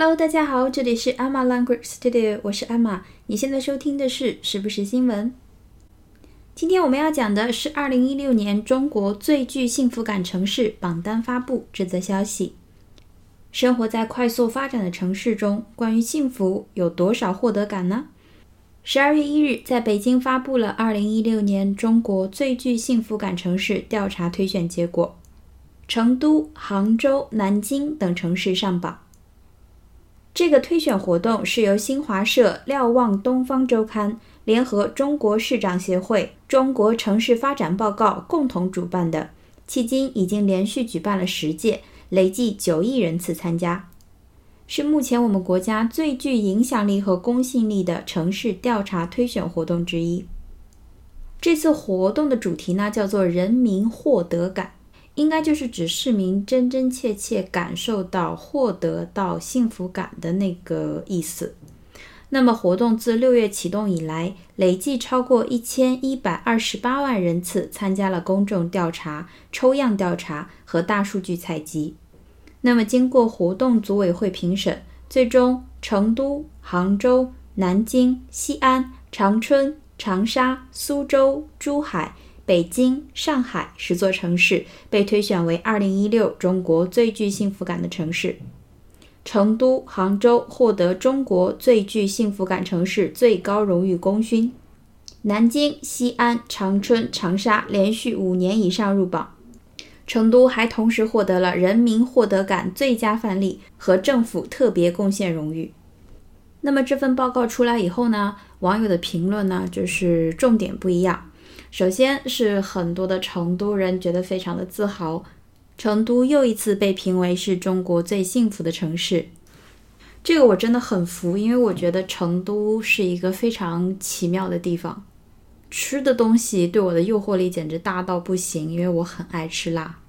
Hello，大家好，这里是 Emma Language Studio，我是 Emma。你现在收听的是时不时新闻。今天我们要讲的是2016年中国最具幸福感城市榜单发布这则消息。生活在快速发展的城市中，关于幸福有多少获得感呢？十二月一日，在北京发布了2016年中国最具幸福感城市调查推选结果，成都、杭州、南京等城市上榜。这个推选活动是由新华社、瞭望东方周刊联合中国市长协会、中国城市发展报告共同主办的，迄今已经连续举办了十届，累计九亿人次参加，是目前我们国家最具影响力和公信力的城市调查推选活动之一。这次活动的主题呢，叫做“人民获得感”。应该就是指市民真真切切感受到获得到幸福感的那个意思。那么活动自六月启动以来，累计超过一千一百二十八万人次参加了公众调查、抽样调查和大数据采集。那么经过活动组委会评审，最终成都、杭州、南京、西安、长春、长沙、苏州、珠海。北京、上海十座城市被推选为2016中国最具幸福感的城市。成都、杭州获得中国最具幸福感城市最高荣誉功勋。南京、西安、长春、长沙连续五年以上入榜。成都还同时获得了人民获得感最佳范例和政府特别贡献荣誉。那么这份报告出来以后呢，网友的评论呢，就是重点不一样。首先是很多的成都人觉得非常的自豪，成都又一次被评为是中国最幸福的城市，这个我真的很服，因为我觉得成都是一个非常奇妙的地方，吃的东西对我的诱惑力简直大到不行，因为我很爱吃辣。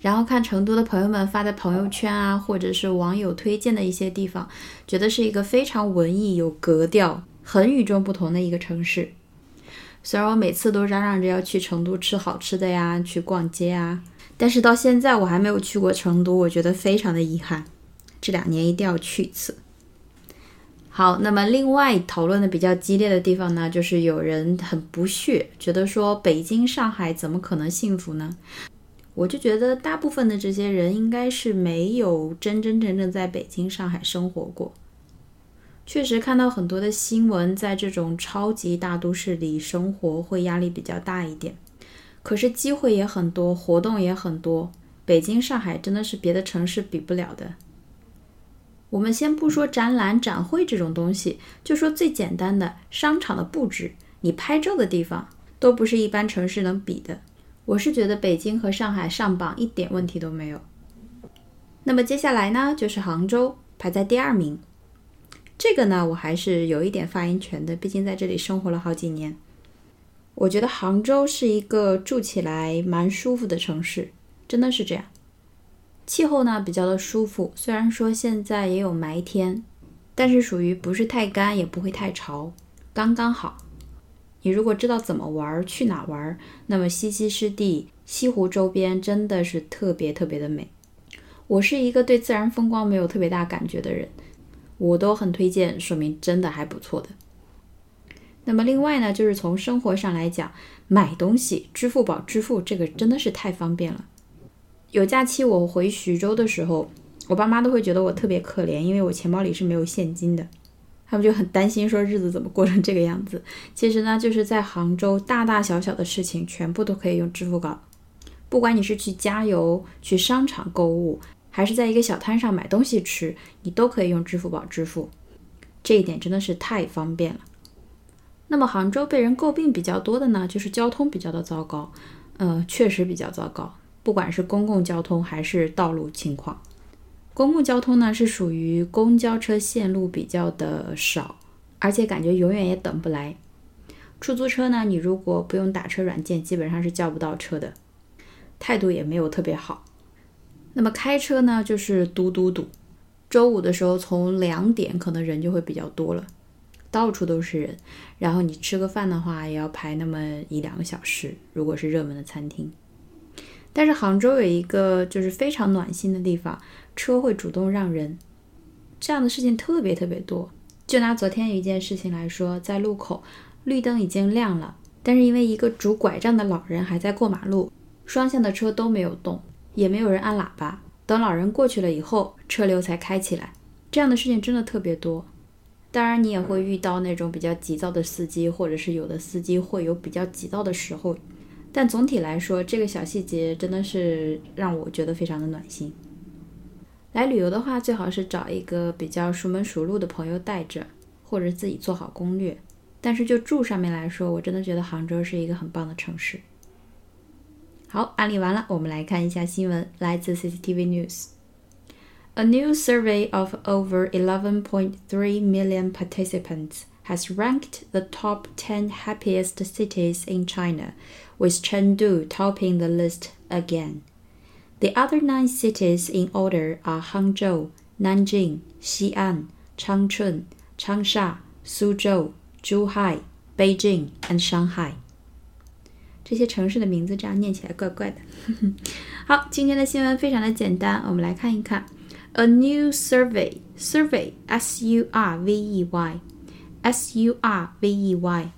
然后看成都的朋友们发的朋友圈啊，或者是网友推荐的一些地方，觉得是一个非常文艺、有格调、很与众不同的一个城市。虽然我每次都嚷嚷着要去成都吃好吃的呀，去逛街啊，但是到现在我还没有去过成都，我觉得非常的遗憾。这两年一定要去一次。好，那么另外讨论的比较激烈的地方呢，就是有人很不屑，觉得说北京、上海怎么可能幸福呢？我就觉得大部分的这些人应该是没有真真正正在北京、上海生活过。确实看到很多的新闻，在这种超级大都市里生活会压力比较大一点，可是机会也很多，活动也很多。北京、上海真的是别的城市比不了的。我们先不说展览、展会这种东西，就说最简单的商场的布置，你拍照的地方都不是一般城市能比的。我是觉得北京和上海上榜一点问题都没有。那么接下来呢，就是杭州排在第二名。这个呢，我还是有一点发言权的，毕竟在这里生活了好几年。我觉得杭州是一个住起来蛮舒服的城市，真的是这样。气候呢比较的舒服，虽然说现在也有霾天，但是属于不是太干，也不会太潮，刚刚好。你如果知道怎么玩，去哪玩，那么西溪湿地、西湖周边真的是特别特别的美。我是一个对自然风光没有特别大感觉的人。我都很推荐，说明真的还不错的。那么另外呢，就是从生活上来讲，买东西支付宝支付这个真的是太方便了。有假期我回徐州的时候，我爸妈都会觉得我特别可怜，因为我钱包里是没有现金的，他们就很担心说日子怎么过成这个样子。其实呢，就是在杭州大大小小的事情全部都可以用支付宝，不管你是去加油、去商场购物。还是在一个小摊上买东西吃，你都可以用支付宝支付，这一点真的是太方便了。那么杭州被人诟病比较多的呢，就是交通比较的糟糕，呃，确实比较糟糕，不管是公共交通还是道路情况。公共交通呢是属于公交车线路比较的少，而且感觉永远也等不来。出租车呢，你如果不用打车软件，基本上是叫不到车的，态度也没有特别好。那么开车呢，就是堵堵堵。周五的时候，从两点可能人就会比较多了，到处都是人。然后你吃个饭的话，也要排那么一两个小时。如果是热门的餐厅，但是杭州有一个就是非常暖心的地方，车会主动让人。这样的事情特别特别多。就拿昨天一件事情来说，在路口绿灯已经亮了，但是因为一个拄拐杖的老人还在过马路，双向的车都没有动，也没有人按喇叭。等老人过去了以后，车流才开起来。这样的事情真的特别多。当然，你也会遇到那种比较急躁的司机，或者是有的司机会有比较急躁的时候。但总体来说，这个小细节真的是让我觉得非常的暖心。来旅游的话，最好是找一个比较熟门熟路的朋友带着，或者自己做好攻略。但是就住上面来说，我真的觉得杭州是一个很棒的城市。好，案例完了，我们来看一下新闻，来自 CCTV News。A new survey of over 11.3 million participants has ranked the top 10 happiest cities in China, with Chengdu topping the list again. The other nine cities in order are Hangzhou, Nanjing, Xi'an, Changchun, Changsha, Suzhou, Zhuhai, Beijing, and Shanghai. 这些城市的名字这样念起来怪怪的。好，今天的新闻非常的简单，我们来看一看。A new survey, survey, S U R V E Y, S U R V E Y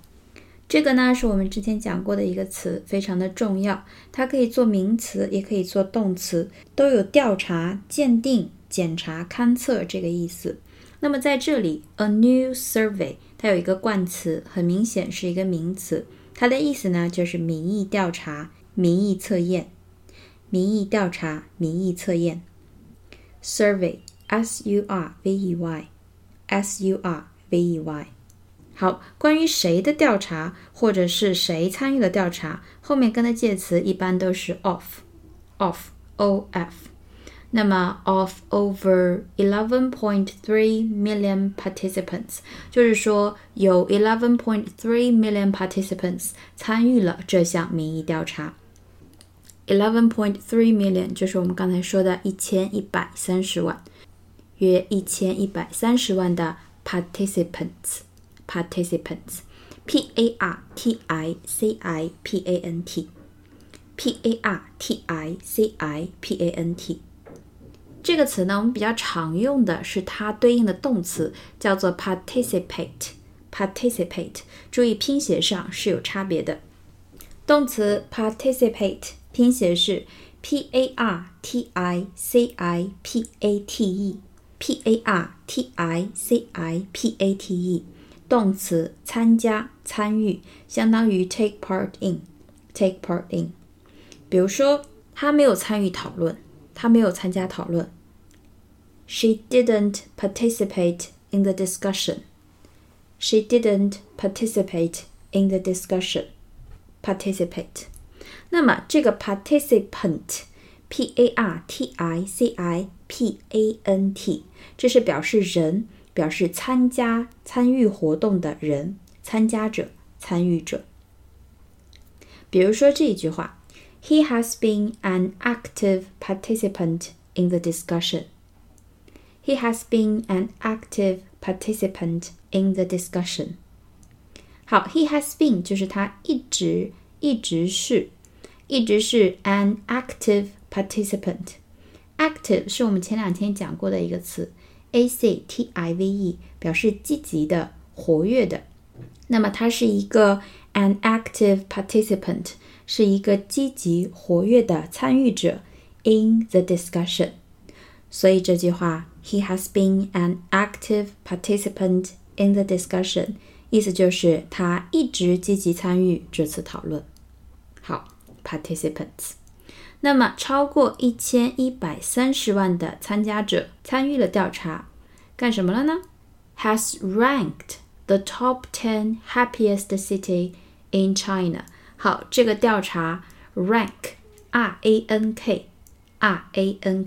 这个呢是我们之前讲过的一个词，非常的重要。它可以做名词，也可以做动词，都有调查、鉴定、检查、勘测这个意思。那么在这里，a new survey 它有一个冠词，很明显是一个名词。它的意思呢就是民意调查、民意测验、民意调查、民意测验。survey，s u r v e y，s u r v e y。好，关于谁的调查，或者是谁参与了调查，后面跟的介词一般都是 of，of，o f。那么 of over eleven point three million participants，就是说有 eleven point three million participants 参与了这项民意调查。eleven point three million 就是我们刚才说的一千一百三十万，约一千一百三十万的 participants。participants, p a r t i c i p a n t, p a r t i c i p a n t 这个词呢，我们比较常用的是它对应的动词，叫做 participate。participate，注意拼写上是有差别的。动词 participate 拼写是 p a r t i c i p a t e，p a r t i c i p a t e。动词参加、参与，相当于 take part in，take part in。比如说，他没有参与讨论，他没有参加讨论。She didn't participate in the discussion. She didn't participate in the discussion. Participate。那么这个 participant，p a r t i c i p a n t，这是表示人。表示参加、参与活动的人，参加者、参与者。比如说这一句话：He has been an active participant in the discussion. He has been an active participant in the discussion. 好，He has been 就是他一直、一直是、一直是 an active participant。active 是我们前两天讲过的一个词。active 表示积极的、活跃的，那么他是一个 an active participant，是一个积极活跃的参与者 in the discussion。所以这句话，He has been an active participant in the discussion，意思就是他一直积极参与这次讨论。好，participants。那么，超过一千一百三十万的参加者参与了调查，干什么了呢？Has ranked the top ten happiest city in China。好，这个调查 rank，r a n k，r a n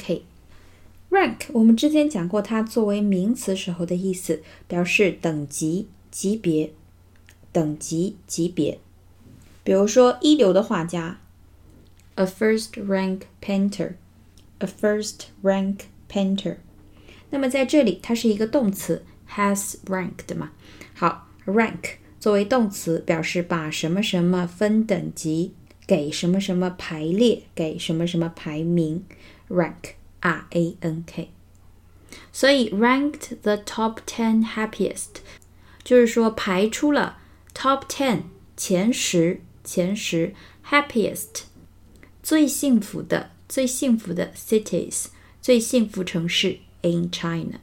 Rank，。我们之前讲过，它作为名词时候的意思，表示等级、级别、等级、级别。比如说，一流的画家。a first rank painter, a first rank painter。那么在这里，它是一个动词，has ranked 嘛。好，rank 作为动词，表示把什么什么分等级，给什么什么排列，给什么什么排名，rank。rank，r a n k。 所以 ranked the top ten happiest 就是说排出了 top ten 前十前十 happiest 最幸福的最幸福的 cities 最幸福城市 in China。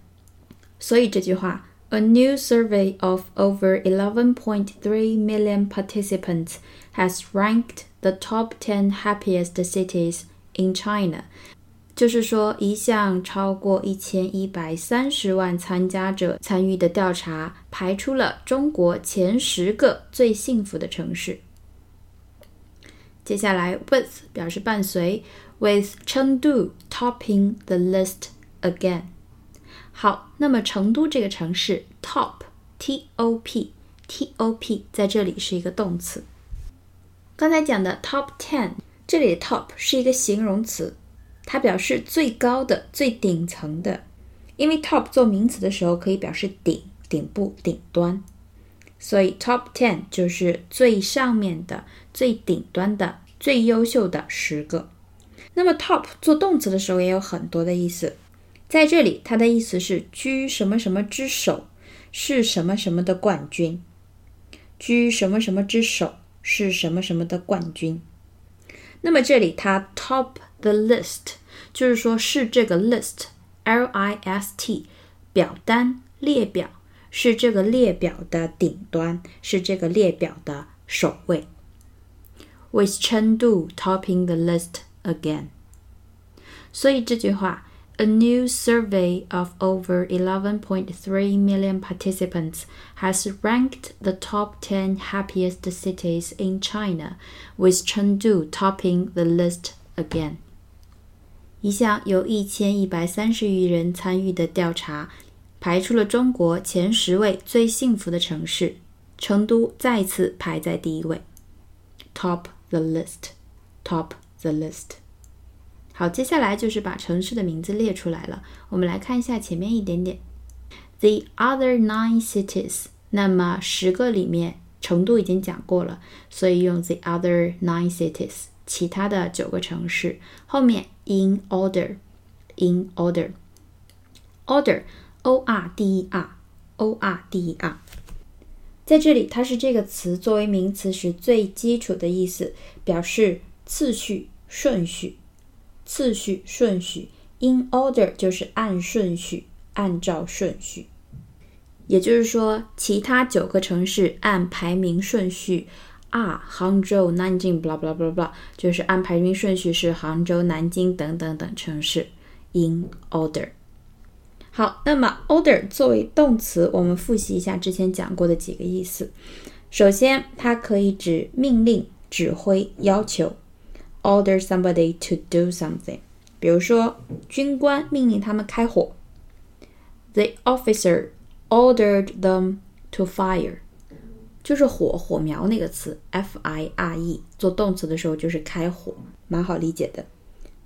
所以这句话，A new survey of over 11.3 million participants has ranked the top 10 happiest cities in China。 就是说，一项超过一千一百三十万参加者参与的调查，排出了中国前十个最幸福的城市。接下来，with 表示伴随，with Chengdu topping the list again。好，那么成都这个城市，top，t o p，t o p，在这里是一个动词。刚才讲的 top ten，这里的 top 是一个形容词，它表示最高的、最顶层的。因为 top 做名词的时候可以表示顶、顶部、顶端，所以 top ten 就是最上面的、最顶端的、最优秀的十个。那么 top 做动词的时候也有很多的意思。在这里，它的意思是居什么什么之首，是什么什么的冠军。居什么什么之首，是什么什么的冠军。那么这里它 top the list，就是说是这个 list，L I S T，表单列表，是这个列表的顶端，是这个列表的首位。With Chengdu topping the list again，所以这句话。A new survey of over 11.3 million participants has ranked the top 10 happiest cities in China, with Chengdu topping the list again. 一项由一千一百三十余人参与的调查，排出了中国前十位最幸福的城市，成都再次排在第一位。Top the list, top the list. 好，接下来就是把城市的名字列出来了。我们来看一下前面一点点，the other nine cities。那么十个里面，成都已经讲过了，所以用 the other nine cities，其他的九个城市。后面 in order，in order，order，o r d e r，o r d e r，在这里它是这个词作为名词时最基础的意思，表示次序、顺序。次序顺序，in order 就是按顺序，按照顺序。也就是说，其他九个城市按排名顺序啊，杭州、南京，blah blah blah blah，就是按排名顺序是杭州、南京等等等城市。in order。好，那么 order 作为动词，我们复习一下之前讲过的几个意思。首先，它可以指命令、指挥、要求。order somebody to do something，比如说军官命令他们开火，the officer ordered them to fire，就是火火苗那个词，f i r e，做动词的时候就是开火，蛮好理解的。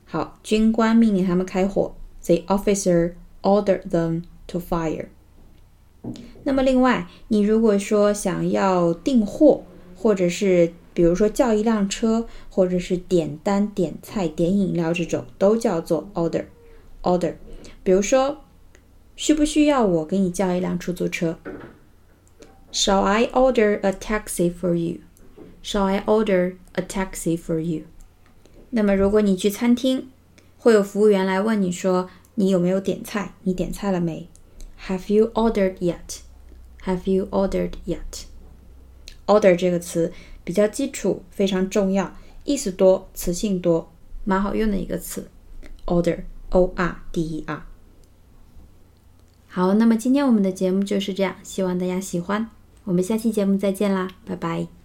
好，军官命令他们开火，the officer ordered them to fire。那么另外，你如果说想要订货，或者是比如说叫一辆车，或者是点单、点菜、点饮料这种，都叫做 order order。比如说，需不需要我给你叫一辆出租车？Shall I order a taxi for you? Shall I order a taxi for you? 那么如果你去餐厅，会有服务员来问你说你有没有点菜？你点菜了没？Have you ordered yet? Have you ordered yet? order 这个词。比较基础，非常重要，意思多，词性多，蛮好用的一个词。order，o r d e r。好，那么今天我们的节目就是这样，希望大家喜欢。我们下期节目再见啦，拜拜。